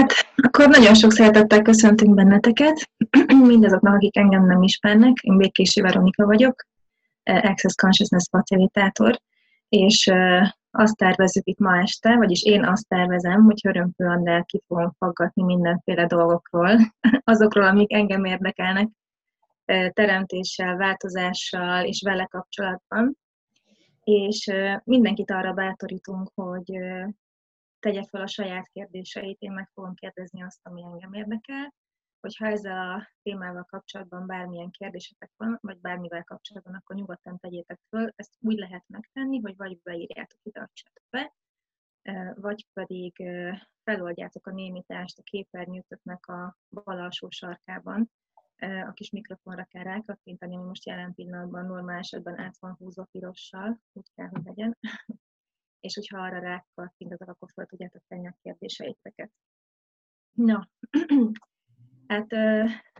Hát akkor nagyon sok szeretettel köszöntünk benneteket, mindazoknak, akik engem nem ismernek. Én Békési Veronika vagyok, eh, Access Consciousness facilitátor, és eh, azt tervezzük itt ma este, vagyis én azt tervezem, hogy örömpőannel ki fogom faggatni mindenféle dolgokról, azokról, amik engem érdekelnek, eh, teremtéssel, változással és vele kapcsolatban. És mindenkit arra bátorítunk, hogy tegye fel a saját kérdéseit, én meg fogom kérdezni azt, ami engem érdekel, hogyha ezzel a témával kapcsolatban bármilyen kérdésetek van, vagy bármivel kapcsolatban, akkor nyugodtan tegyétek föl. Ezt úgy lehet megtenni, hogy vagy beírjátok ide a chatbe, vagy pedig feloldjátok a némítást a képernyőtöknek a bal alsó sarkában, a kis mikrofonra kell rákattintani, ami most jelen pillanatban normál esetben át van húzva pirossal, úgy kell, hogy legyen és hogyha arra rákattintatok, akkor fel tudjátok tenni a kérdéseiteket. Na, hát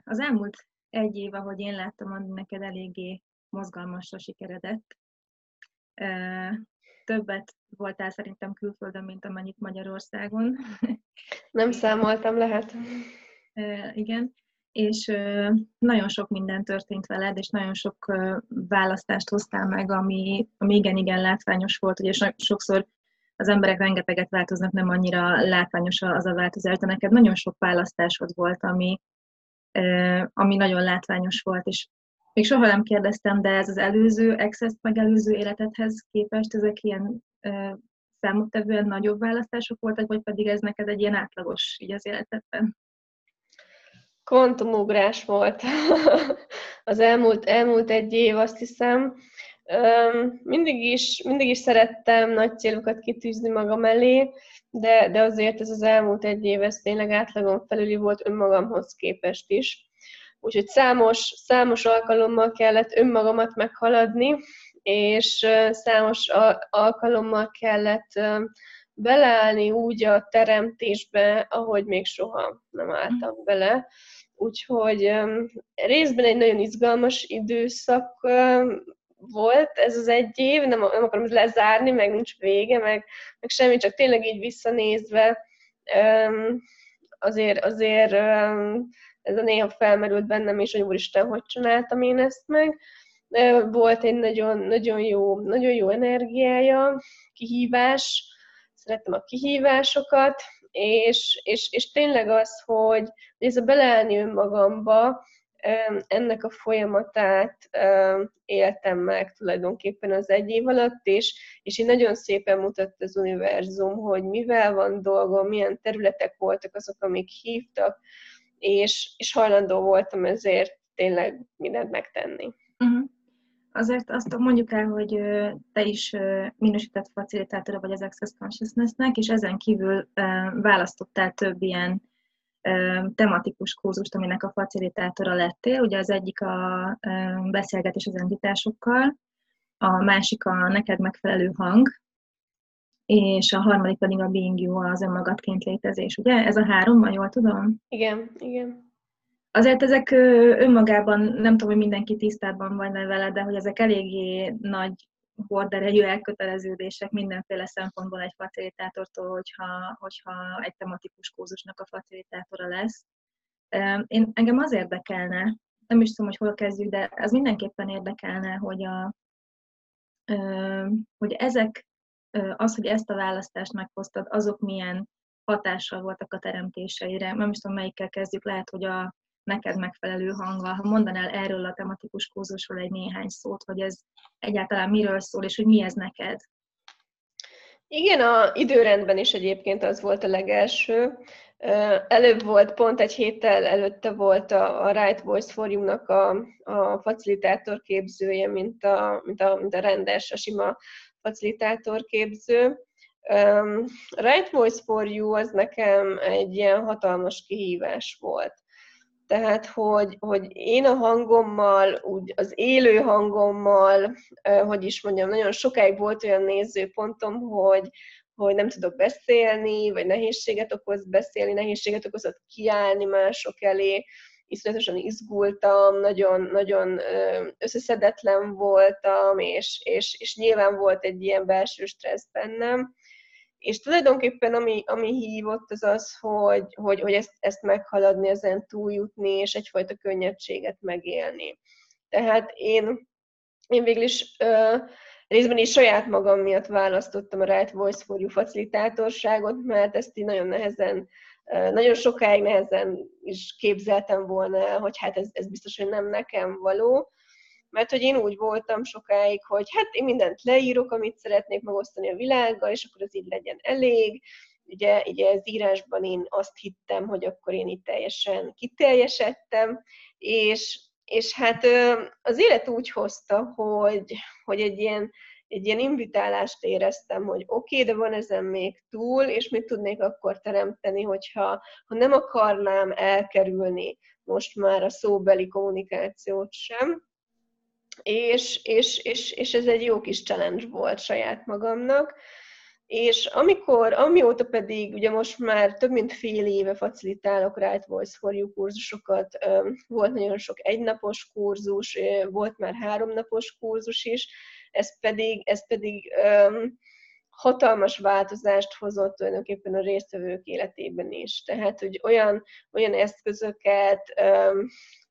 az elmúlt egy év, ahogy én láttam, adni neked eléggé mozgalmasra sikeredett. Többet voltál szerintem külföldön, mint amennyit Magyarországon. Nem számoltam, lehet. Igen és nagyon sok minden történt veled, és nagyon sok választást hoztál meg, ami, ami igen-igen látványos volt, ugye sokszor az emberek rengeteget változnak, nem annyira látványos az a változás, de neked nagyon sok választásod volt, ami, ami nagyon látványos volt, és még soha nem kérdeztem, de ez az előző, excess megelőző életedhez képest ezek ilyen számottevően nagyobb választások voltak, vagy pedig ez neked egy ilyen átlagos így az életedben? Kvantumugrás volt az elmúlt, elmúlt egy év, azt hiszem. Mindig is, mindig is szerettem nagy célokat kitűzni magam elé, de, de azért ez az elmúlt egy év, ez tényleg átlagon felüli volt önmagamhoz képest is. Úgyhogy számos, számos alkalommal kellett önmagamat meghaladni, és számos alkalommal kellett beleállni úgy a teremtésbe, ahogy még soha nem álltam bele. Úgyhogy részben egy nagyon izgalmas időszak volt ez az egy év, nem, nem akarom lezárni, meg nincs vége, meg, meg semmi, csak tényleg így visszanézve azért, azért ez a néha felmerült bennem is, hogy úristen, hogy csináltam én ezt meg. Volt egy nagyon, nagyon, jó, nagyon jó energiája, kihívás, szerettem a kihívásokat, és, és, és tényleg az, hogy ez a beleállni önmagamba, ennek a folyamatát éltem meg tulajdonképpen az egy év alatt, és, és így nagyon szépen mutatta az univerzum, hogy mivel van dolgom, milyen területek voltak azok, amik hívtak, és, és hajlandó voltam ezért tényleg mindent megtenni. Azért azt mondjuk el, hogy te is minősített facilitátora vagy az Access Consciousness-nek, és ezen kívül választottál több ilyen tematikus kurzust, aminek a facilitátora lettél. Ugye az egyik a beszélgetés az entitásokkal, a másik a neked megfelelő hang, és a harmadik pedig a being you, az önmagadként létezés. Ugye ez a három, jól tudom? Igen, igen. Azért ezek önmagában, nem tudom, hogy mindenki tisztában van vele, de hogy ezek eléggé nagy horderejű elköteleződések mindenféle szempontból egy facilitátortól, hogyha, hogyha egy tematikus kurzusnak a facilitátora lesz. Én, engem az érdekelne, nem is tudom, hogy hol kezdjük, de az mindenképpen érdekelne, hogy, a, hogy ezek, az, hogy ezt a választást meghoztad, azok milyen hatással voltak a teremtéseire. Nem is tudom, melyikkel kezdjük, lehet, hogy a, neked megfelelő hanggal. Ha mondanál erről a tematikus kurzusról egy néhány szót, hogy ez egyáltalán miről szól, és hogy mi ez neked? Igen, a időrendben is egyébként az volt a legelső. Előbb volt, pont egy héttel előtte volt a, a Right Voice Forumnak a, a facilitátor képzője, mint a, mint, a, mint a rendes, a sima facilitátor képző. Um, right Voice for You az nekem egy ilyen hatalmas kihívás volt. Tehát, hogy, hogy én a hangommal, úgy az élő hangommal, hogy is mondjam, nagyon sokáig volt olyan nézőpontom, hogy, hogy nem tudok beszélni, vagy nehézséget okoz beszélni, nehézséget okozott kiállni mások elé, iszonyatosan izgultam, nagyon, nagyon összeszedetlen voltam, és, és, és nyilván volt egy ilyen belső stressz bennem, És tulajdonképpen ami, ami hívott az az, hogy, hogy, hogy ezt, ezt meghaladni, ezen túljutni, és egyfajta könnyedséget megélni. Tehát én, én végül is uh, részben is saját magam miatt választottam a Right Voice for You facilitátorságot, mert ezt így nagyon nehezen, nagyon sokáig nehezen is képzeltem volna hogy hát ez, ez biztos, hogy nem nekem való, mert hogy én úgy voltam sokáig, hogy hát én mindent leírok, amit szeretnék megosztani a világgal, és akkor az így legyen elég. Ugye, ugye az írásban én azt hittem, hogy akkor én itt teljesen kiteljesedtem, és, és hát az élet úgy hozta, hogy, hogy egy ilyen, egy ilyen invitálást éreztem, hogy oké, okay, de van ezen még túl, és mit tudnék akkor teremteni, hogyha ha nem akarnám elkerülni most már a szóbeli kommunikációt sem, és, és, és, és ez egy jó kis challenge volt saját magamnak. És amikor, amióta pedig, ugye most már több mint fél éve facilitálok Right Voice for You kurzusokat, volt nagyon sok egynapos kurzus, volt már háromnapos kurzus is, ez pedig, ez pedig hatalmas változást hozott tulajdonképpen a résztvevők életében is. Tehát, hogy olyan, olyan eszközöket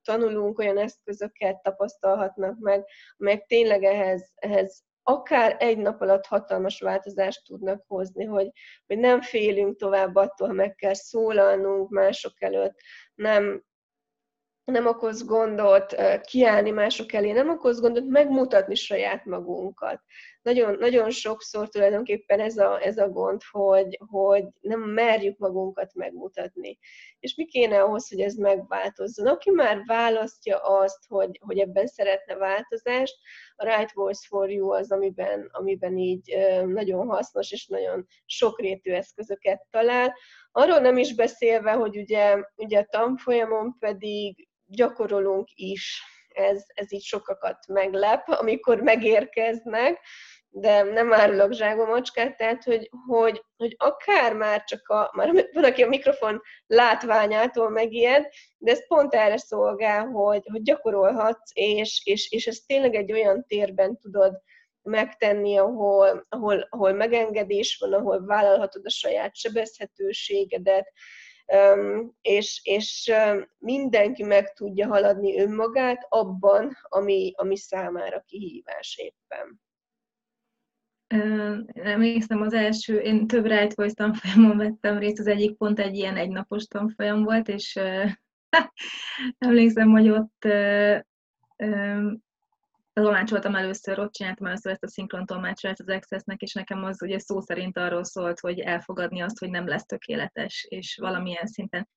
tanulunk, olyan eszközöket tapasztalhatnak meg, amelyek tényleg ehhez, ehhez akár egy nap alatt hatalmas változást tudnak hozni, hogy, hogy nem félünk tovább attól, ha meg kell szólalnunk mások előtt, nem, nem okoz gondot kiállni mások elé, nem okoz gondot megmutatni saját magunkat nagyon, nagyon sokszor tulajdonképpen ez a, ez a gond, hogy, hogy nem merjük magunkat megmutatni. És mi kéne ahhoz, hogy ez megváltozzon? Aki már választja azt, hogy, hogy ebben szeretne változást, a Right Voice for You az, amiben, amiben így nagyon hasznos és nagyon sokrétű eszközöket talál. Arról nem is beszélve, hogy ugye, ugye a tanfolyamon pedig gyakorolunk is ez, ez így sokakat meglep, amikor megérkeznek, de nem árulok zsákba macskát, tehát hogy, hogy, hogy akár már csak a, már van, aki a mikrofon látványától megijed, de ez pont erre szolgál, hogy, hogy gyakorolhatsz, és, és, és ezt tényleg egy olyan térben tudod megtenni, ahol, ahol, ahol megengedés van, ahol vállalhatod a saját sebezhetőségedet, és, és mindenki meg tudja haladni önmagát abban, ami, ami számára kihívás éppen. Emlékszem az első, én több Right Voice tanfolyamon vettem részt, az egyik pont egy ilyen egynapos tanfolyam volt, és emlékszem, hogy ott tolmácsoltam először, ott csináltam először ezt a szinkron tolmácsolást az Accessnek, és nekem az ugye szó szerint arról szólt, hogy elfogadni azt, hogy nem lesz tökéletes, és valamilyen szinten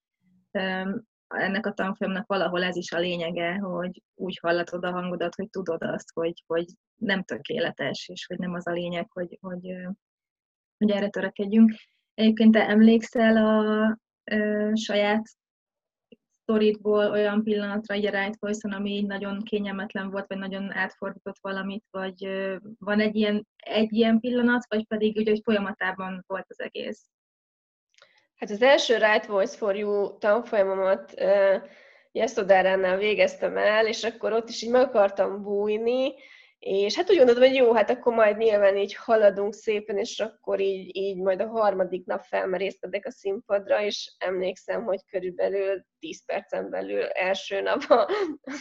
ennek a tanfolyamnak valahol ez is a lényege, hogy úgy hallatod a hangodat, hogy tudod azt, hogy, hogy nem tökéletes, és hogy nem az a lényeg, hogy, hogy, hogy erre törekedjünk. Egyébként te emlékszel a, a saját sztoritból olyan pillanatra egy Right voice ami így nagyon kényelmetlen volt, vagy nagyon átfordított valamit, vagy van egy ilyen, egy ilyen pillanat, vagy pedig ugye, hogy folyamatában volt az egész? Hát az első Right Voice for You tanfolyamomat uh, Jeszodáránál végeztem el, és akkor ott is így meg akartam bújni, és hát úgy gondoltam, hogy jó, hát akkor majd nyilván így haladunk szépen, és akkor így, így majd a harmadik nap felmerészkedek a színpadra, és emlékszem, hogy körülbelül 10 percen belül első nap a,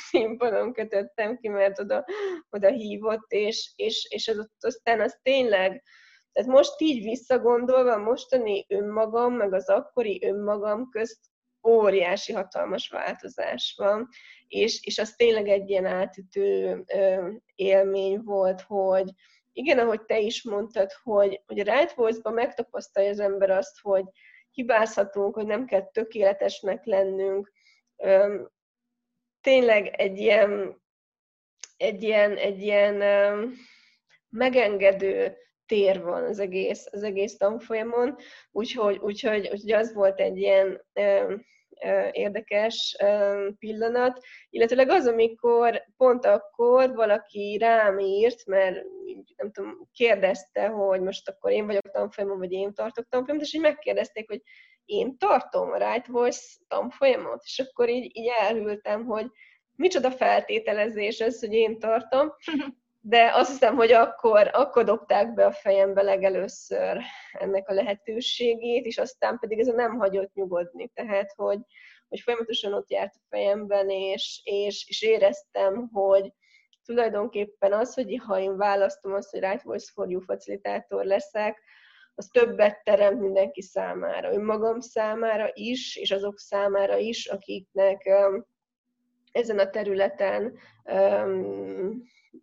színpadon kötöttem ki, mert oda, oda hívott, és, és, és az, aztán az tényleg, tehát most így visszagondolva, mostani önmagam, meg az akkori önmagam közt óriási, hatalmas változás van, és, és az tényleg egy ilyen átütő ö, élmény volt, hogy igen, ahogy te is mondtad, hogy, hogy a Right Voice-ban megtapasztalja az ember azt, hogy hibázhatunk, hogy nem kell tökéletesnek lennünk. Ö, tényleg egy ilyen, egy ilyen, egy ilyen ö, megengedő tér van az egész, az egész tanfolyamon, úgyhogy, úgyhogy, úgyhogy az volt egy ilyen ö, ö, érdekes ö, pillanat, illetőleg az, amikor pont akkor valaki rám írt, mert nem tudom, kérdezte, hogy most akkor én vagyok tanfolyamon, vagy én tartok tanfolyamot, és így megkérdezték, hogy én tartom a Right Voice tanfolyamot, és akkor így, így elhűltem, hogy micsoda feltételezés ez, hogy én tartom, de azt hiszem, hogy akkor, akkor dobták be a fejembe legelőször ennek a lehetőségét, és aztán pedig ez a nem hagyott nyugodni. Tehát, hogy, hogy folyamatosan ott járt a fejemben, és, és, és éreztem, hogy tulajdonképpen az, hogy ha én választom azt, hogy Right Voice for You facilitátor leszek, az többet teremt mindenki számára, önmagam számára is, és azok számára is, akiknek ezen a területen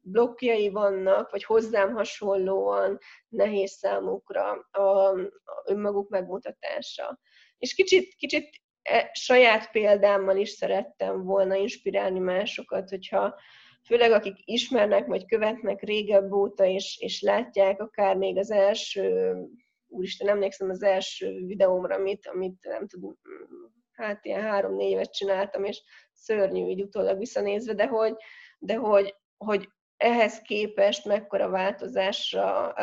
blokkjai vannak, vagy hozzám hasonlóan nehéz számukra a, a önmaguk megmutatása. És kicsit, kicsit e, saját példámmal is szerettem volna inspirálni másokat, hogyha főleg akik ismernek, vagy követnek régebb óta, és, és látják akár még az első, úristen, emlékszem az első videómra, amit, amit nem tudom, hát ilyen három-négy évet csináltam, és szörnyű így utólag visszanézve, de hogy, de hogy, hogy ehhez képest mekkora változásra,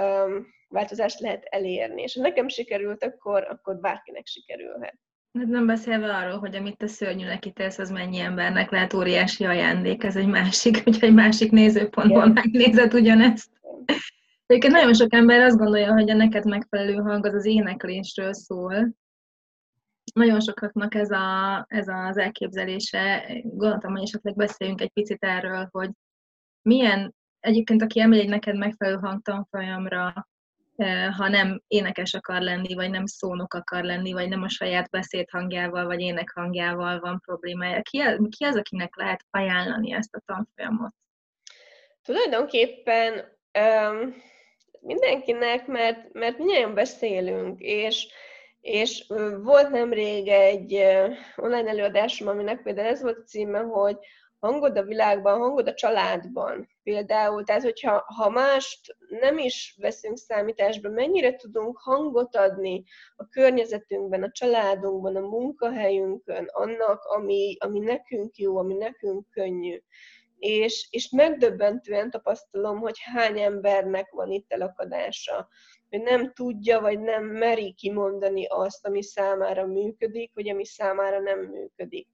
változást lehet elérni. És ha nekem sikerült, akkor, akkor bárkinek sikerülhet. Hát nem beszélve arról, hogy amit a szörnyűnek kitesz, az mennyi embernek lehet óriási ajándék, ez egy másik, hogy egy másik nézőpontból Igen. megnézed ugyanezt. Egyébként nagyon sok ember azt gondolja, hogy a neked megfelelő hang az az éneklésről szól. Nagyon sokaknak ez, a, ez az elképzelése. Gondoltam, hogy esetleg beszéljünk egy picit erről, hogy milyen, egyébként aki emlék neked megfelelő hangtanfolyamra, ha nem énekes akar lenni, vagy nem szónok akar lenni, vagy nem a saját beszédhangjával, vagy énekhangjával van problémája. Ki, ki az, akinek lehet ajánlani ezt a tanfolyamot? Tulajdonképpen um, mindenkinek, mert, mert nagyon beszélünk, és, és volt nemrég egy online előadásom, aminek például ez volt a címe, hogy hangod a világban, hangod a családban például. Tehát, hogyha ha mást nem is veszünk számításba, mennyire tudunk hangot adni a környezetünkben, a családunkban, a munkahelyünkön, annak, ami, ami nekünk jó, ami nekünk könnyű. És, és megdöbbentően tapasztalom, hogy hány embernek van itt elakadása, hogy nem tudja, vagy nem meri kimondani azt, ami számára működik, vagy ami számára nem működik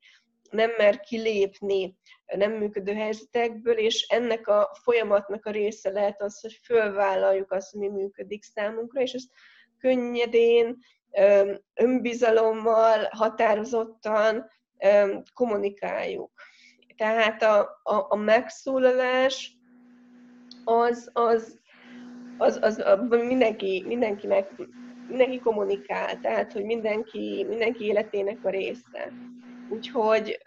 nem mer kilépni nem működő helyzetekből, és ennek a folyamatnak a része lehet az, hogy fölvállaljuk azt, mi működik számunkra, és ezt könnyedén, önbizalommal, határozottan kommunikáljuk. Tehát a, a, a megszólalás az, az, az, az, az mindenki, mindenkinek, mindenki kommunikál, tehát hogy mindenki, mindenki életének a része. Úgyhogy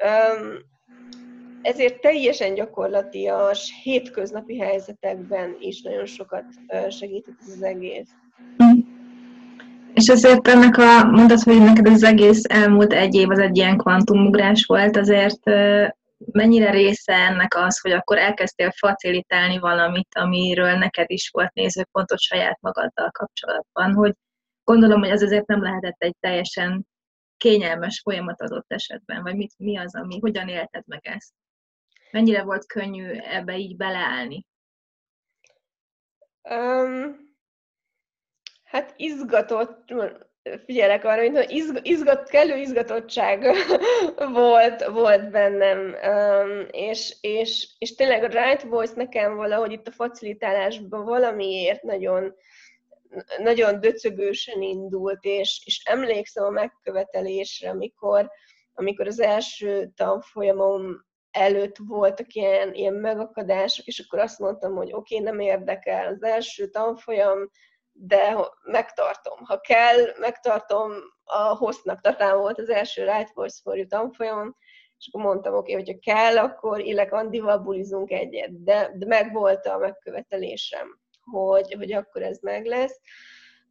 ezért teljesen gyakorlatias, hétköznapi helyzetekben is nagyon sokat segített az egész. És azért ennek a, mondat, hogy neked az egész elmúlt egy év az egy ilyen kvantumugrás volt, azért mennyire része ennek az, hogy akkor elkezdtél facilitálni valamit, amiről neked is volt nézőpontot saját magaddal kapcsolatban, hogy gondolom, hogy az azért nem lehetett egy teljesen kényelmes folyamat adott esetben, vagy mit, mi az, ami, hogyan élted meg ezt? Mennyire volt könnyű ebbe így beleállni? Um, hát izgatott, figyelek arra, hogy izg, izgat, kellő izgatottság volt, volt bennem, um, és, és, és tényleg a Right Voice nekem valahogy itt a facilitálásban valamiért nagyon, nagyon döcögősen indult, és, és emlékszem a megkövetelésre, amikor, amikor az első tanfolyamom előtt voltak ilyen, ilyen megakadások, és akkor azt mondtam, hogy oké, okay, nem érdekel az első tanfolyam, de megtartom. Ha kell, megtartom, a hossznak tartám volt az első Right Voice for You tanfolyamon, és akkor mondtam, oké, okay, hogyha kell, akkor Illek Andival bulizunk egyet, de, de meg volt a megkövetelésem hogy, hogy akkor ez meg lesz.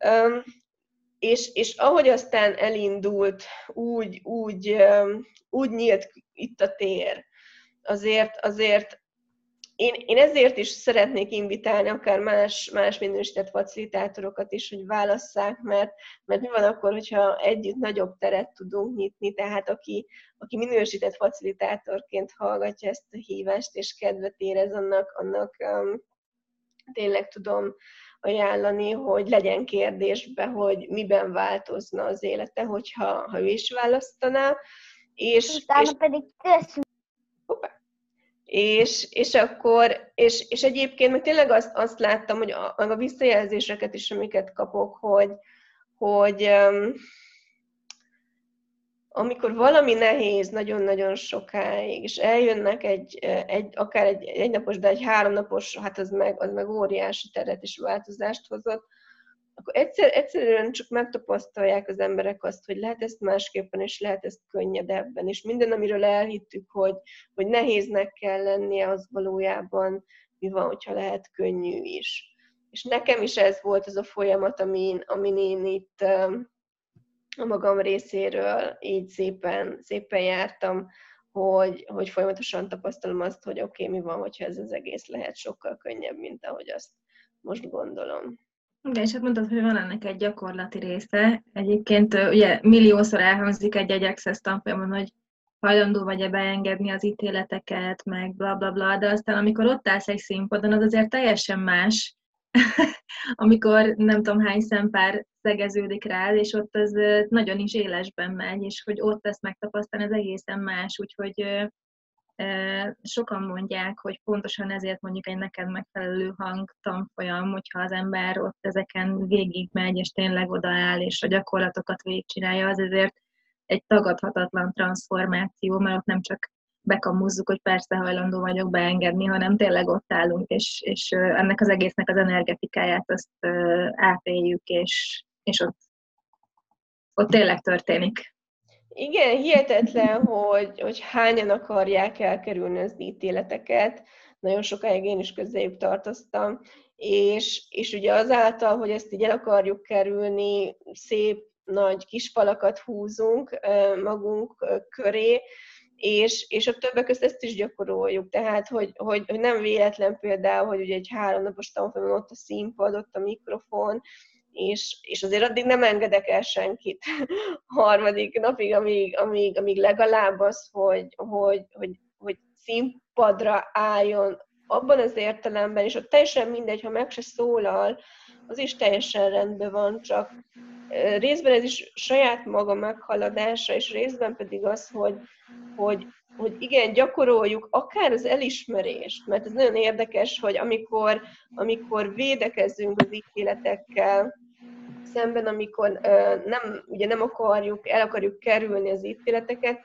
Um, és, és ahogy aztán elindult, úgy, úgy, um, úgy nyílt itt a tér. Azért, azért én, én ezért is szeretnék invitálni akár más, más minősített facilitátorokat is, hogy válasszák, mert, mert mi van akkor, hogyha együtt nagyobb teret tudunk nyitni, tehát aki, aki minősített facilitátorként hallgatja ezt a hívást, és kedvet érez annak, annak um, tényleg tudom ajánlani, hogy legyen kérdésbe, hogy miben változna az élete, hogyha ha ő is választaná. És, Utána és, pedig teszünk. És, és akkor, és, és egyébként meg tényleg azt, azt láttam, hogy a, a visszajelzéseket is, amiket kapok, hogy, hogy amikor valami nehéz nagyon-nagyon sokáig, és eljönnek egy, egy akár egy egynapos, de egy háromnapos, hát az meg, az meg óriási teret és változást hozott, akkor egyszer, egyszerűen csak megtapasztalják az emberek azt, hogy lehet ezt másképpen, és lehet ezt könnyedebben, és minden, amiről elhittük, hogy, hogy nehéznek kell lennie, az valójában mi van, hogyha lehet könnyű is. És nekem is ez volt az a folyamat, amin, amin én itt a magam részéről így szépen, szépen jártam, hogy, hogy folyamatosan tapasztalom azt, hogy oké, okay, mi van, hogyha ez az egész lehet sokkal könnyebb, mint ahogy azt most gondolom. Igen, és hát mondtad, hogy van ennek egy gyakorlati része. Egyébként ugye milliószor elhangzik egy-egy access tanfolyamon, hogy hajlandó vagy-e beengedni az ítéleteket, meg bla bla bla, de aztán amikor ott állsz egy színpadon, az azért teljesen más, amikor nem tudom hány szempár szegeződik rá, és ott az nagyon is élesben megy, és hogy ott ezt megtapasztalni, az egészen más, úgyhogy sokan mondják, hogy pontosan ezért mondjuk egy neked megfelelő hang tanfolyam, hogyha az ember ott ezeken végigmegy, és tényleg odaáll, és a gyakorlatokat végigcsinálja, az ezért egy tagadhatatlan transformáció, mert ott nem csak bekamuzzuk, hogy persze hajlandó vagyok beengedni, hanem tényleg ott állunk, és, és ennek az egésznek az energetikáját azt átéljük, és, és ott, ott tényleg történik. Igen, hihetetlen, hogy, hogy hányan akarják elkerülni az ítéleteket. Nagyon sokáig én is közéjük tartoztam, és, és ugye azáltal, hogy ezt így el akarjuk kerülni, szép nagy kis falakat húzunk magunk köré, és, és a többek között ezt is gyakoroljuk. Tehát, hogy, hogy, hogy nem véletlen például, hogy ugye egy háromnapos tanfolyamon ott a színpad, ott a mikrofon, és, és azért addig nem engedek el senkit harmadik napig, amíg, amíg, amíg legalább az, hogy, hogy, hogy, hogy színpadra álljon abban az értelemben, és ott teljesen mindegy, ha meg se szólal, az is teljesen rendben van, csak részben ez is saját maga meghaladása, és részben pedig az, hogy, hogy, hogy igen, gyakoroljuk akár az elismerést, mert ez nagyon érdekes, hogy amikor, amikor védekezünk az ítéletekkel, szemben, amikor nem, ugye nem akarjuk, el akarjuk kerülni az ítéleteket,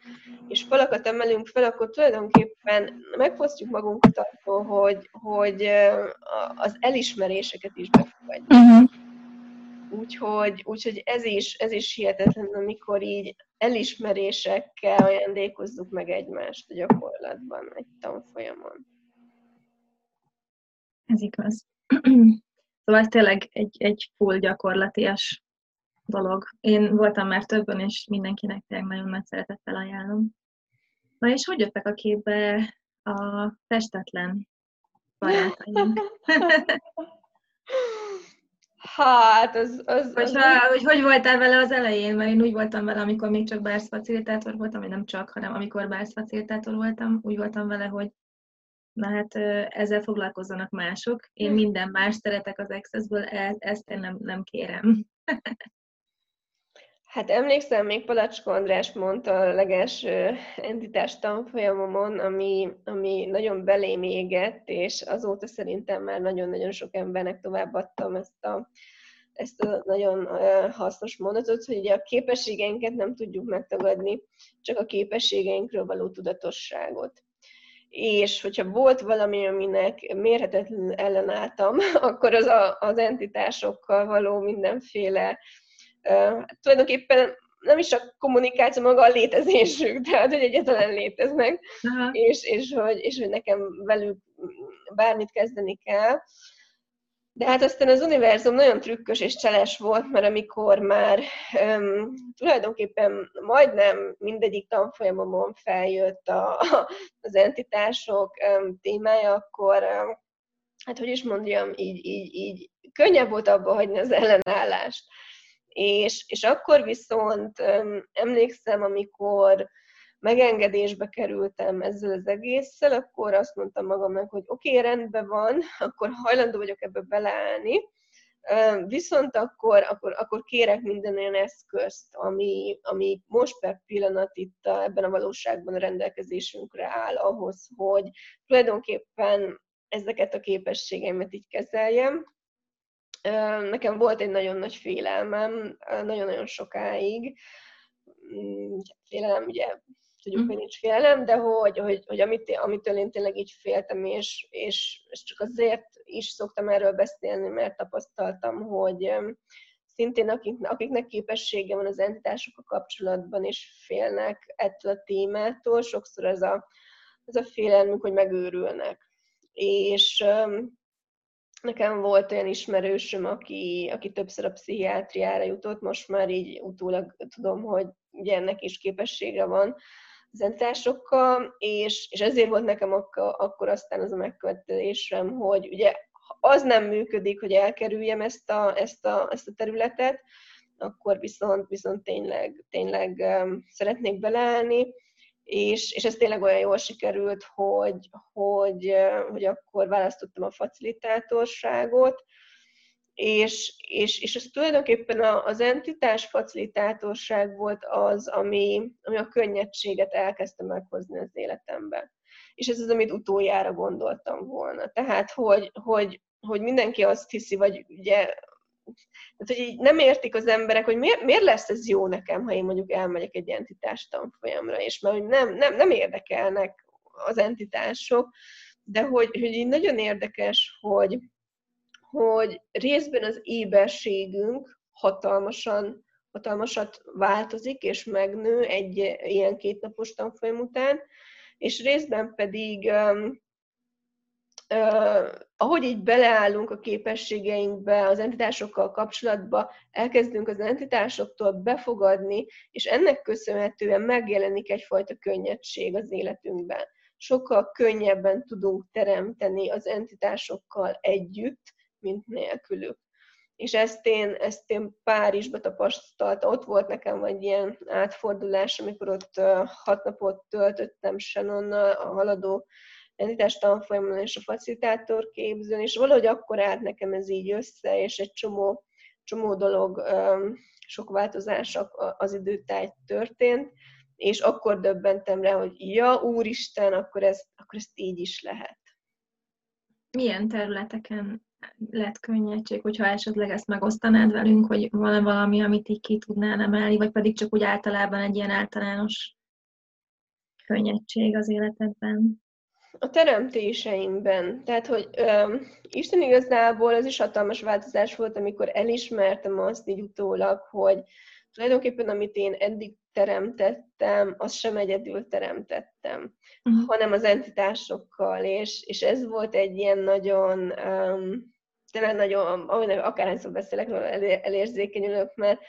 és falakat emelünk fel, akkor tulajdonképpen megfosztjuk magunkat attól, hogy, hogy az elismeréseket is befogadjuk. Uh-huh. Úgyhogy, úgyhogy ez, is, ez is hihetetlen, amikor így elismerésekkel ajándékozzuk meg egymást a gyakorlatban, egy tanfolyamon. Ez igaz. Szóval ez tényleg egy, egy full gyakorlatias dolog. Én voltam már többen, és mindenkinek tényleg nagyon nagy szeretettel ajánlom. Na és hogy jöttek a képbe a testetlen barátaim? Hát, az... az, az ha, hogy, hogy voltál vele az elején? Mert én úgy voltam vele, amikor még csak bárszfacilitátor voltam, vagy nem csak, hanem amikor bárszfacilitátor voltam, úgy voltam vele, hogy na hát ezzel foglalkozzanak mások. Én hm. minden más szeretek az Accessből, e, ezt én nem, nem kérem. Hát emlékszem, még Palacska András mondta a legelső entitás tanfolyamomon, ami, ami nagyon belém égett, és azóta szerintem már nagyon-nagyon sok embernek továbbadtam ezt a, ezt a nagyon hasznos mondatot, hogy ugye a képességeinket nem tudjuk megtagadni, csak a képességeinkről való tudatosságot. És hogyha volt valami, aminek mérhetetlenül ellenálltam, akkor az a, az entitásokkal való mindenféle, tulajdonképpen nem is a kommunikáció, maga a létezésük, tehát hogy egyetlen léteznek, és, és, hogy, és hogy nekem velük bármit kezdeni kell. De hát aztán az univerzum nagyon trükkös és cseles volt, mert amikor már um, tulajdonképpen majdnem mindegyik tanfolyamomon feljött a, a, az entitások um, témája, akkor um, hát hogy is mondjam, így, így, így könnyebb volt abba hagyni az ellenállást. És, és akkor viszont emlékszem, amikor megengedésbe kerültem ezzel az egésszel, akkor azt mondtam magamnak, hogy oké, okay, rendben van, akkor hajlandó vagyok ebbe beleállni, Viszont akkor, akkor, akkor kérek minden olyan eszközt, ami, ami most per pillanat itt a, ebben a valóságban a rendelkezésünkre áll ahhoz, hogy tulajdonképpen ezeket a képességeimet így kezeljem. Nekem volt egy nagyon nagy félelmem, nagyon-nagyon sokáig. Mm, félelem, ugye tudjuk, hogy nincs félelem, de hogy, hogy, hogy amit, amitől én tényleg így féltem, és, és, és csak azért is szoktam erről beszélni, mert tapasztaltam, hogy szintén akik, akiknek képessége van az entitásokkal kapcsolatban, és félnek ettől a témától, sokszor ez a, ez a félelmük, hogy megőrülnek. És nekem volt olyan ismerősöm, aki, aki többször a pszichiátriára jutott, most már így utólag tudom, hogy ugye ennek is képessége van, az entitásokkal, és, és ezért volt nekem akkor, akkor aztán az a megkövetésem, hogy ugye az nem működik, hogy elkerüljem ezt a, ezt a, ezt a területet, akkor viszont, viszont tényleg, tényleg szeretnék beleállni, és, és ez tényleg olyan jól sikerült, hogy, hogy, hogy akkor választottam a facilitátorságot, és, és, és ez tulajdonképpen az entitás facilitátorság volt az, ami, ami a könnyedséget elkezdte meghozni az életembe. És ez az, amit utoljára gondoltam volna. Tehát, hogy, hogy, hogy mindenki azt hiszi, vagy ugye, tehát, hogy így nem értik az emberek, hogy miért, miért lesz ez jó nekem, ha én mondjuk elmegyek egy entitás tanfolyamra, és mert nem, nem, nem érdekelnek az entitások, de hogy, hogy így nagyon érdekes, hogy, hogy részben az éberségünk hatalmasan, hatalmasat változik és megnő egy ilyen kétnapos tanfolyam után, és részben pedig um, ahogy így beleállunk a képességeinkbe, az entitásokkal kapcsolatba, elkezdünk az entitásoktól befogadni, és ennek köszönhetően megjelenik egyfajta könnyedség az életünkben. Sokkal könnyebben tudunk teremteni az entitásokkal együtt, mint nélkülük. És ezt én, ezt én Párizsba tapasztaltam. Ott volt nekem egy ilyen átfordulás, amikor ott hat napot töltöttem Shannonnal, a haladó entitás tanfolyamon és a facilitátor képzőn, és valahogy akkor állt nekem ez így össze, és egy csomó, csomó dolog, sok változás az időtáj történt, és akkor döbbentem rá, hogy ja, úristen, akkor ezt, akkor ezt így is lehet. Milyen területeken lett könnyedség, hogyha esetleg ezt megosztanád velünk, hogy van-e valami, amit így ki tudnál emelni, vagy pedig csak úgy általában egy ilyen általános könnyedség az életedben? A teremtéseimben. Tehát, hogy ö, Isten igazából ez is hatalmas változás volt, amikor elismertem azt így utólag, hogy tulajdonképpen amit én eddig teremtettem, azt sem egyedül teremtettem, uh-huh. hanem az entitásokkal, és, és ez volt egy ilyen nagyon, um, tényleg nagyon, akárhányszor beszélek róla, elérzékenyülök, mert,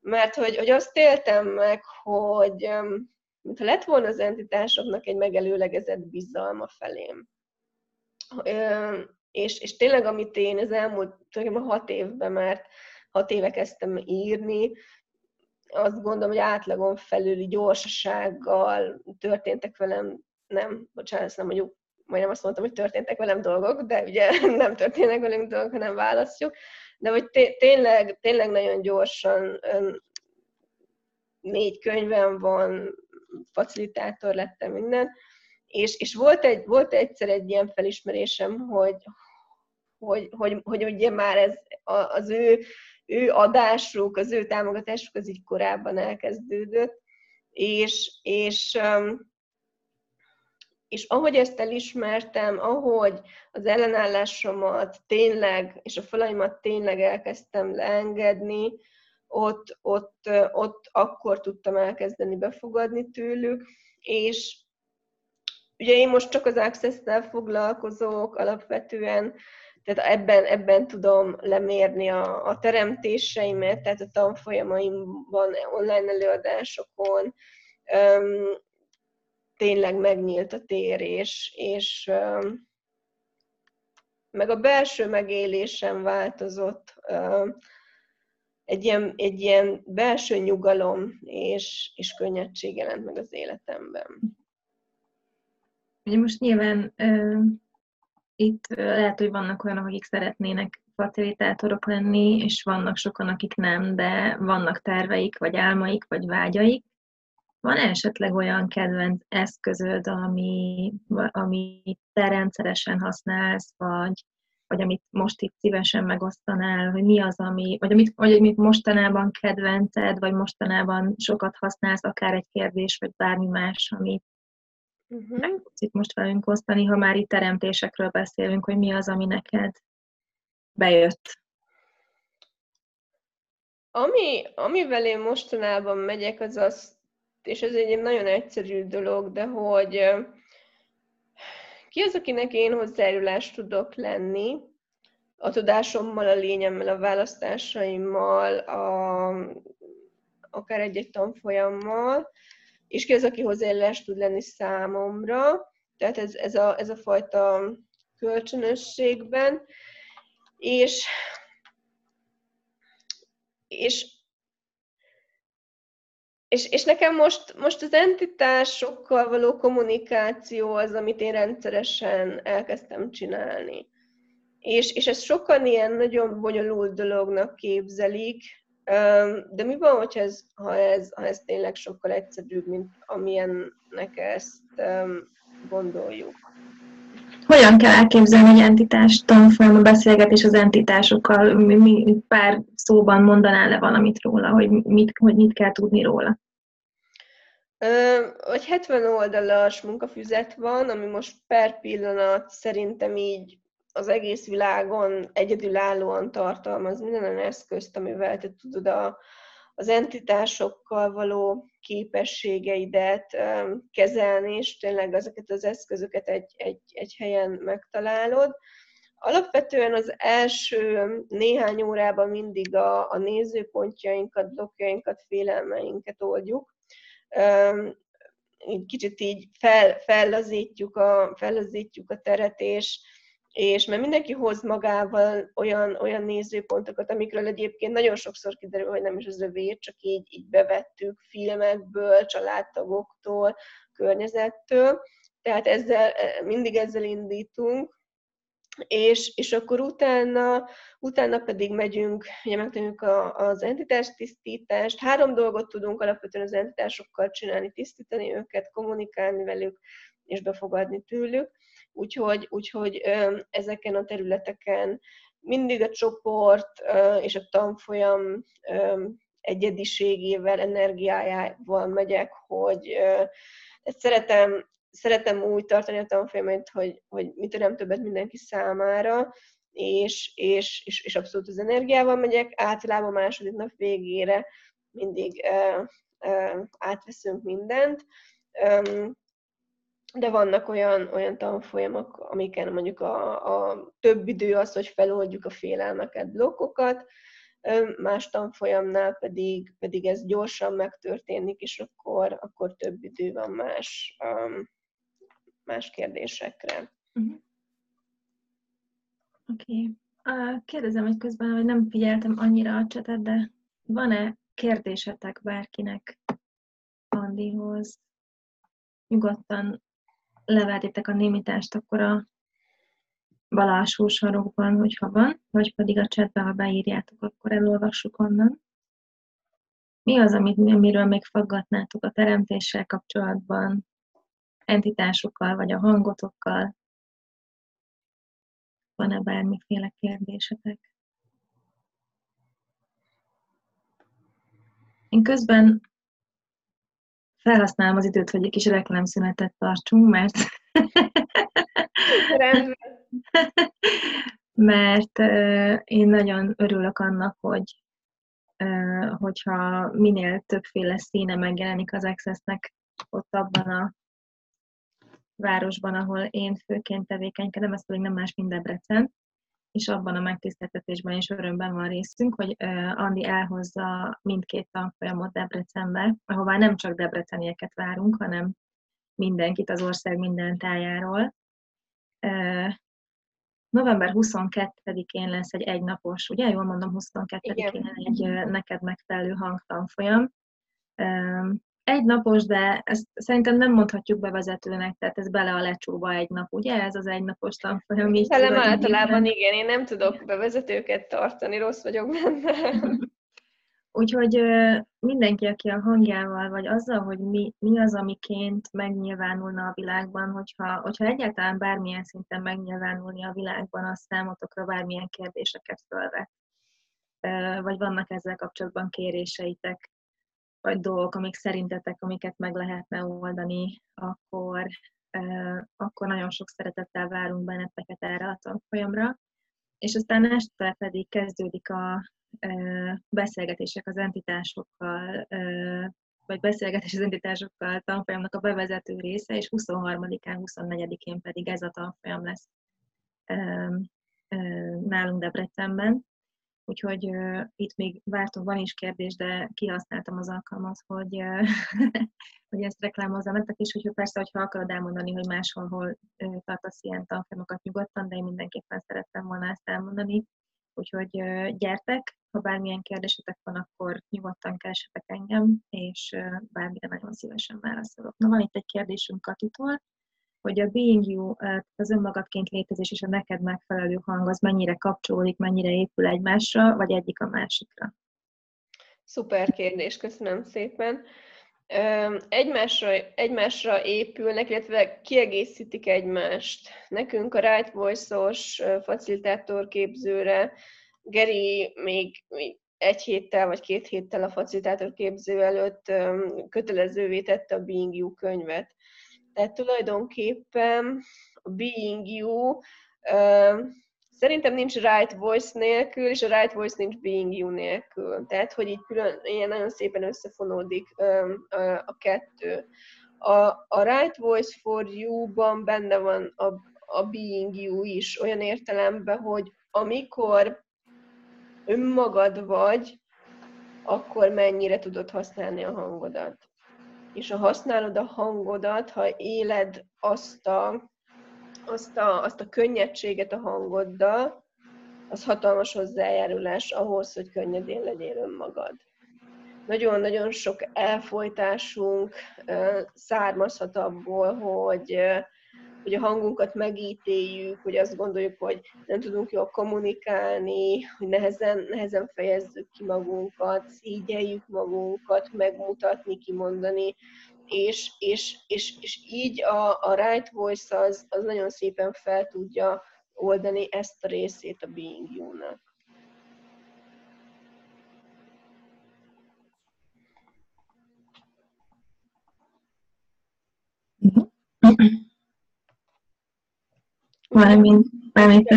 mert hogy, hogy azt éltem meg, hogy um, mintha lett volna az entitásoknak egy megelőlegezett bizalma felém. És, és tényleg, amit én az elmúlt tulajdonképpen hat évben, mert hat éve kezdtem írni, azt gondolom, hogy átlagon felüli gyorsasággal történtek velem, nem, bocsánat, ezt nem mondjuk, majdnem azt mondtam, hogy történtek velem dolgok, de ugye nem történnek velünk dolgok, hanem választjuk, de hogy tényleg, tényleg nagyon gyorsan négy könyvem van, facilitátor lettem minden, és, és volt, egy, volt egyszer egy ilyen felismerésem, hogy, hogy, hogy, hogy ugye már ez az ő ő adásuk, az ő támogatásuk az így korábban elkezdődött, és, és, és ahogy ezt elismertem, ahogy az ellenállásomat tényleg, és a falaimat tényleg elkezdtem leengedni, ott, ott, ott akkor tudtam elkezdeni befogadni tőlük, és ugye én most csak az Access-tel foglalkozok alapvetően, tehát ebben, ebben tudom lemérni a, a teremtéseimet, tehát a tanfolyamaimban, online előadásokon, öm, tényleg megnyílt a tér, és, és öm, meg a belső megélésem változott, öm, egy ilyen, egy ilyen belső nyugalom és, és könnyedség jelent meg az életemben. Ugye most nyilván itt lehet, hogy vannak olyanok, akik szeretnének facilitátorok lenni, és vannak sokan, akik nem, de vannak terveik, vagy álmaik, vagy vágyaik. Van esetleg olyan kedvenc eszközöd, ami, ami te rendszeresen használsz, vagy, vagy amit most itt szívesen megosztanál, hogy mi az, ami, vagy amit, vagy amit mostanában kedvenced, vagy mostanában sokat használsz, akár egy kérdés, vagy bármi más, amit uh-huh. meg tudsz itt most velünk osztani, ha már itt teremtésekről beszélünk, hogy mi az, ami neked bejött. Ami, amivel én mostanában megyek, az az, és ez egy nagyon egyszerű dolog, de hogy ki az, akinek én hozzájárulást tudok lenni, a tudásommal, a lényemmel, a választásaimmal, a, akár egy-egy tanfolyammal, és ki az, aki hozzájárulást tud lenni számomra. Tehát ez, ez, a, ez a fajta kölcsönösségben. És, és és, és nekem most, most az entitásokkal való kommunikáció az, amit én rendszeresen elkezdtem csinálni. És, és ez sokan ilyen nagyon bonyolult dolognak képzelik, de mi van, hogyha ez, ha, ez, ha ez tényleg sokkal egyszerűbb, mint amilyennek ezt gondoljuk? Hogyan kell elképzelni egy entitás tanfolyam, a beszélgetés az entitásokkal? Mi, mi, pár szóban mondanál le valamit róla, hogy mit, hogy mit kell tudni róla? Egy 70 oldalas munkafüzet van, ami most per pillanat szerintem így az egész világon egyedülállóan tartalmaz minden olyan eszközt, amivel te tudod a, az entitásokkal való képességeidet kezelni, és tényleg ezeket az eszközöket egy, egy, egy helyen megtalálod. Alapvetően az első néhány órában mindig a, a nézőpontjainkat, blokkjainkat, félelmeinket oldjuk. Kicsit így fel, fellazítjuk, a, fellazítjuk a teret, és, és mert mindenki hoz magával olyan, olyan nézőpontokat, amikről egyébként nagyon sokszor kiderül, hogy nem is az övé, csak így, így bevettük filmekből, családtagoktól, környezettől. Tehát ezzel, mindig ezzel indítunk, és, és akkor utána, utána pedig megyünk, ugye megtanuljuk a, az entitás tisztítást. Három dolgot tudunk alapvetően az entitásokkal csinálni, tisztítani őket, kommunikálni velük, és befogadni tőlük. Úgyhogy, úgyhogy ezeken a területeken mindig a csoport és a tanfolyam egyediségével, energiájával megyek, hogy ezt szeretem, szeretem úgy tartani a tanfolyamot, hogy, hogy mit nem többet mindenki számára, és, és, és, és abszolút az energiával megyek. Általában második nap végére mindig uh, uh, átveszünk mindent de vannak olyan, olyan tanfolyamok, amiken mondjuk a, a több idő az, hogy feloldjuk a félelmeket, blokkokat, más tanfolyamnál pedig, pedig ez gyorsan megtörténik, és akkor, akkor több idő van más, um, más kérdésekre. Uh-huh. Oké. Okay. Kérdezem, hogy közben, hogy nem figyeltem annyira a csetet, de van-e kérdésetek bárkinek Andihoz? Nyugodtan leverjétek a némítást akkor a bal sarokban, hogyha van, vagy pedig a chatbe, ha beírjátok, akkor elolvassuk onnan. Mi az, amit, amiről még faggatnátok a teremtéssel kapcsolatban, entitásokkal, vagy a hangotokkal? Van-e bármiféle kérdésetek? Én közben felhasználom az időt, hogy egy kis reklámszünetet tartsunk, mert mert én nagyon örülök annak, hogy hogyha minél többféle színe megjelenik az Accessnek ott abban a városban, ahol én főként tevékenykedem, ez pedig nem más, mint Debrecen, és abban a megtiszteltetésben és örömben van részünk, hogy Andi elhozza mindkét tanfolyamot Debrecenbe, ahová nem csak debrecenieket várunk, hanem mindenkit az ország minden tájáról. November 22-én lesz egy egynapos, ugye jól mondom, 22-én egy neked megfelelő hangtanfolyam. Egy napos, de ezt szerintem nem mondhatjuk bevezetőnek, tehát ez bele a lecsóba egy nap, ugye? Ez az egy napos tanfolyam. Szerintem általában igen, én nem tudok bevezetőket tartani, rossz vagyok benne. Úgyhogy mindenki, aki a hangjával, vagy azzal, hogy mi, mi az, amiként megnyilvánulna a világban, hogyha, hogyha egyáltalán bármilyen szinten megnyilvánulni a világban, az számotokra bármilyen kérdéseket fölvet. Vagy vannak ezzel kapcsolatban kéréseitek, vagy dolgok, amik szerintetek, amiket meg lehetne oldani, akkor, akkor nagyon sok szeretettel várunk benneteket erre a tanfolyamra. És aztán este pedig kezdődik a beszélgetések az entitásokkal, vagy beszélgetés az entitásokkal tanfolyamnak a bevezető része, és 23-án, 24-én pedig ez a tanfolyam lesz nálunk Debrecenben. Úgyhogy uh, itt még vártunk, van is kérdés, de kihasználtam az alkalmat, hogy, uh, hogy ezt reklámozzam nektek, és hogyha persze, hogyha akarod elmondani, hogy máshol hol uh, tartasz ilyen tanfolyamokat nyugodtan, de én mindenképpen szerettem volna ezt elmondani. Úgyhogy uh, gyertek, ha bármilyen kérdésetek van, akkor nyugodtan keresetek engem, és uh, bármire nagyon szívesen válaszolok. Na, van itt egy kérdésünk Katitól hogy a being you, az önmagadként létezés és a neked megfelelő hang az mennyire kapcsolódik, mennyire épül egymásra, vagy egyik a másikra? Szuper kérdés, köszönöm szépen. Egymásra, egymásra épülnek, illetve kiegészítik egymást. Nekünk a Right Voice-os facilitátorképzőre Geri még, még egy héttel vagy két héttel a facilitátorképző előtt kötelezővé tette a Being You könyvet. Tehát tulajdonképpen a Being You szerintem nincs right voice nélkül, és a right voice nincs being you nélkül. Tehát, hogy így külön, ilyen nagyon szépen összefonódik a kettő. A, a right voice for you-ban benne van a, a being you is, olyan értelemben, hogy amikor önmagad vagy, akkor mennyire tudod használni a hangodat és ha használod a hangodat, ha éled azt a, azt a, azt a könnyedséget a hangoddal, az hatalmas hozzájárulás ahhoz, hogy könnyedén legyél önmagad. Nagyon-nagyon sok elfolytásunk származhat abból, hogy hogy a hangunkat megítéljük, hogy azt gondoljuk, hogy nem tudunk jól kommunikálni, hogy nehezen, nehezen fejezzük ki magunkat, szígyeljük magunkat, megmutatni, kimondani, és, és, és, és így a, a right voice az, az nagyon szépen fel tudja oldani ezt a részét a being you-nak. Mm-hmm. Mármint, mármint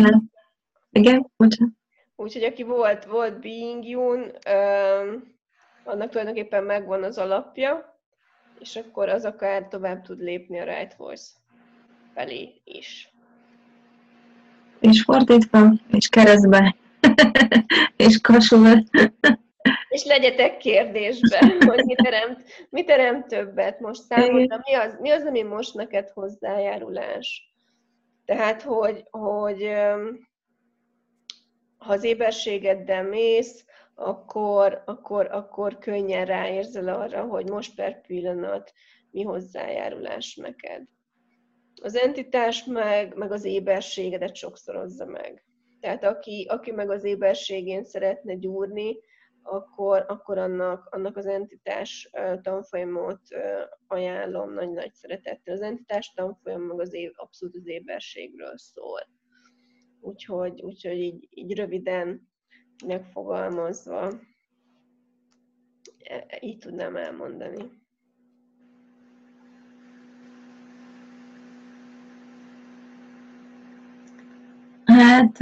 Igen, bocsánat. Úgyhogy aki volt, volt Being um, annak tulajdonképpen megvan az alapja, és akkor az akár tovább tud lépni a Right Voice felé is. És fordítva, és keresztbe, és kasul. és legyetek kérdésbe, hogy mi teremt, mi teremt többet most számodra, mi az, mi az, ami most neked hozzájárulás? Tehát, hogy, hogy ha az éberségeddel mész, akkor, akkor, akkor könnyen ráérzel arra, hogy most per pillanat mi hozzájárulás neked. Az entitás meg, meg az éberségedet sokszorozza meg. Tehát aki, aki meg az éberségén szeretne gyúrni, akkor, akkor annak, annak az entitás tanfolyamot ajánlom nagy-nagy szeretettel. Az entitás tanfolyam meg az év, abszolút az éberségről szól. Úgyhogy, úgyhogy így, így röviden megfogalmazva e, e, így tudnám elmondani. Hát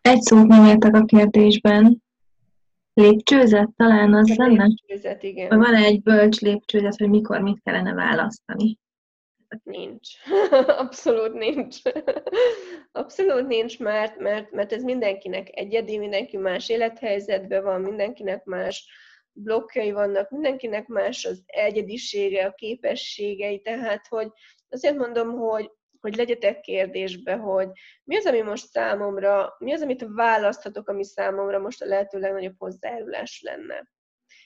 egy szót nem értek a kérdésben, Lépcsőzet talán az egy lenne? Lépcsőzet, igen. Van egy bölcs lépcsőzet, hogy mikor mit kellene választani? Nincs. Abszolút nincs. Abszolút nincs, mert, mert, mert ez mindenkinek egyedi, mindenki más élethelyzetben van, mindenkinek más blokkjai vannak, mindenkinek más az egyedisége, a képességei, tehát hogy azért mondom, hogy hogy legyetek kérdésbe, hogy mi az, ami most számomra, mi az, amit választhatok, ami számomra most a lehető legnagyobb hozzájárulás lenne.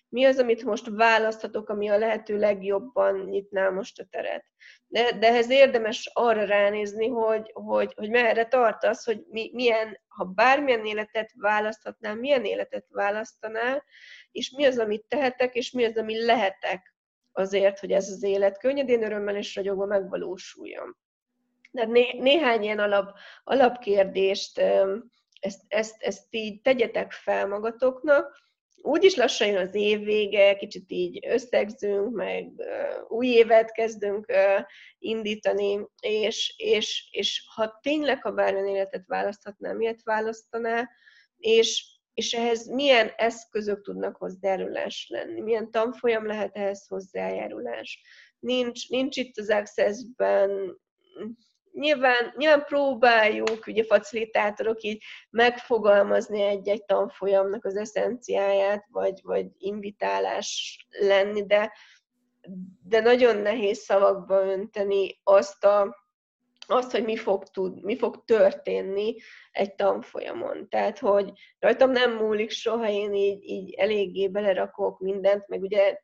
mi az, amit most választhatok, ami a lehető legjobban nyitná most a teret. De, de ehhez érdemes arra ránézni, hogy, hogy, hogy merre tartasz, hogy mi, milyen, ha bármilyen életet választhatnál, milyen életet választanál, és mi az, amit tehetek, és mi az, ami lehetek azért, hogy ez az élet könnyedén, örömmel és ragyogva megvalósuljon. De né, néhány ilyen alap, alapkérdést, ezt, ezt, ezt így tegyetek fel magatoknak, úgyis lassan jön az év vége, kicsit így összegzünk, meg új évet kezdünk indítani, és, és, és ha tényleg, ha bármilyen életet választhatnál, miért választaná, és, és ehhez milyen eszközök tudnak hozzájárulás lenni, milyen tanfolyam lehet ehhez hozzájárulás. Nincs, nincs itt az Access-ben nyilván, nyilván próbáljuk, ugye facilitátorok így megfogalmazni egy-egy tanfolyamnak az eszenciáját, vagy, vagy invitálás lenni, de, de nagyon nehéz szavakba önteni azt, a, azt, hogy mi fog, tud, mi fog történni egy tanfolyamon. Tehát, hogy rajtam nem múlik soha, én így, így eléggé belerakok mindent, meg ugye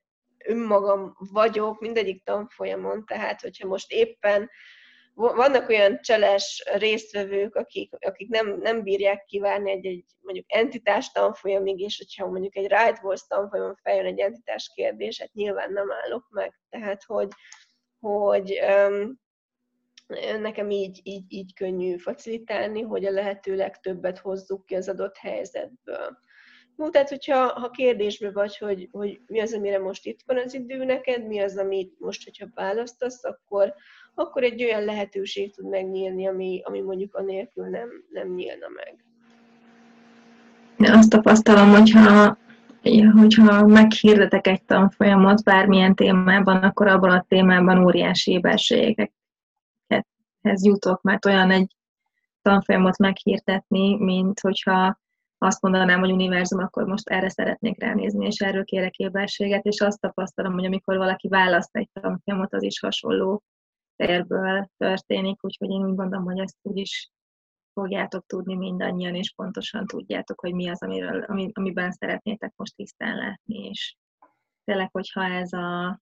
önmagam vagyok mindegyik tanfolyamon, tehát hogyha most éppen vannak olyan cseles résztvevők, akik, akik nem, nem bírják kivárni egy, egy mondjuk entitás tanfolyamig, és hogyha mondjuk egy right voice tanfolyamon feljön egy entitás kérdés, hát nyilván nem állok meg. Tehát, hogy, hogy um, nekem így, így, így könnyű facilitálni, hogy a lehető legtöbbet hozzuk ki az adott helyzetből. No, tehát, hogyha ha kérdésbe vagy, hogy, hogy mi az, amire most itt van az idő neked, mi az, amit most, hogyha választasz, akkor, akkor egy olyan lehetőség tud megnyílni, ami, ami mondjuk anélkül nem, nem nyílna meg. Azt tapasztalom, hogyha, hogyha meghirdetek egy tanfolyamot bármilyen témában, akkor abban a témában óriási éberségekhez jutok, mert olyan egy tanfolyamot meghirdetni, mint hogyha azt mondanám, hogy univerzum, akkor most erre szeretnék ránézni, és erről kérek éberséget, és azt tapasztalom, hogy amikor valaki választ egy tanfolyamot, az is hasonló térből történik, úgyhogy én úgy gondolom, hogy ezt úgy is fogjátok tudni mindannyian, és pontosan tudjátok, hogy mi az, amiről, ami, amiben szeretnétek most tisztán látni, és tényleg, hogyha ez, a,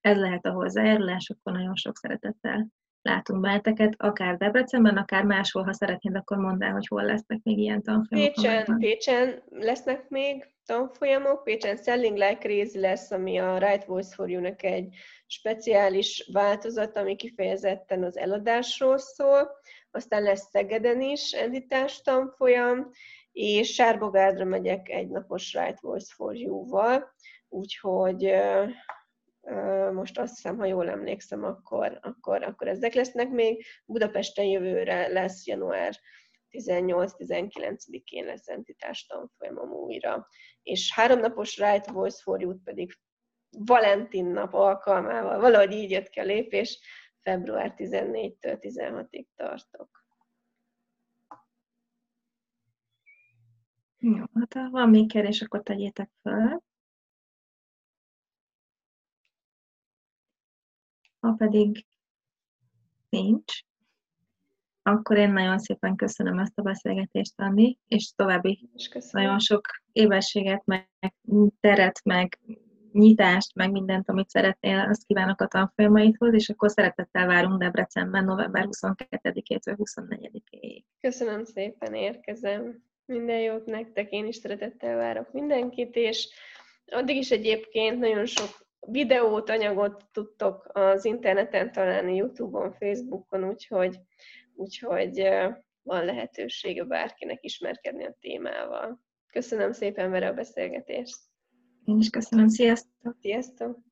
ez lehet a hozzájárulás, akkor nagyon sok szeretettel látunk benneteket, akár Debrecenben, akár máshol, ha szeretnéd, akkor mondd el, hogy hol lesznek még ilyen tanfolyamok. Pécsen, Pécsen lesznek még tanfolyamok, Pécsen Selling Like Crazy lesz, ami a Right Voice for You-nek egy speciális változat, ami kifejezetten az eladásról szól, aztán lesz Szegeden is entitás tanfolyam, és Sárbogádra megyek egy napos Right Voice for You-val, úgyhogy most azt hiszem, ha jól emlékszem, akkor, akkor, akkor ezek lesznek még. Budapesten jövőre lesz január 18-19-én lesz entitás tanfolyamom újra. És háromnapos Right Voice for You pedig Valentin nap alkalmával, valahogy így jött ki a lépés, február 14-től 16-ig tartok. Jó, hát ha van még kérdés, akkor tegyétek fel. Ha pedig nincs, akkor én nagyon szépen köszönöm ezt a beszélgetést, Andi, és további és nagyon sok évességet, meg teret, meg nyitást, meg mindent, amit szeretnél, azt kívánok a tanfolyamaidhoz, és akkor szeretettel várunk Debrecenben november 22-től 24-ig. Köszönöm szépen, érkezem. Minden jót nektek, én is szeretettel várok mindenkit, és addig is egyébként nagyon sok videót, anyagot tudtok az interneten találni, Youtube-on, Facebookon, úgyhogy, úgyhogy van lehetősége bárkinek ismerkedni a témával. Köszönöm szépen vele a beszélgetést! Én is köszönöm, sziasztok! Sziasztok!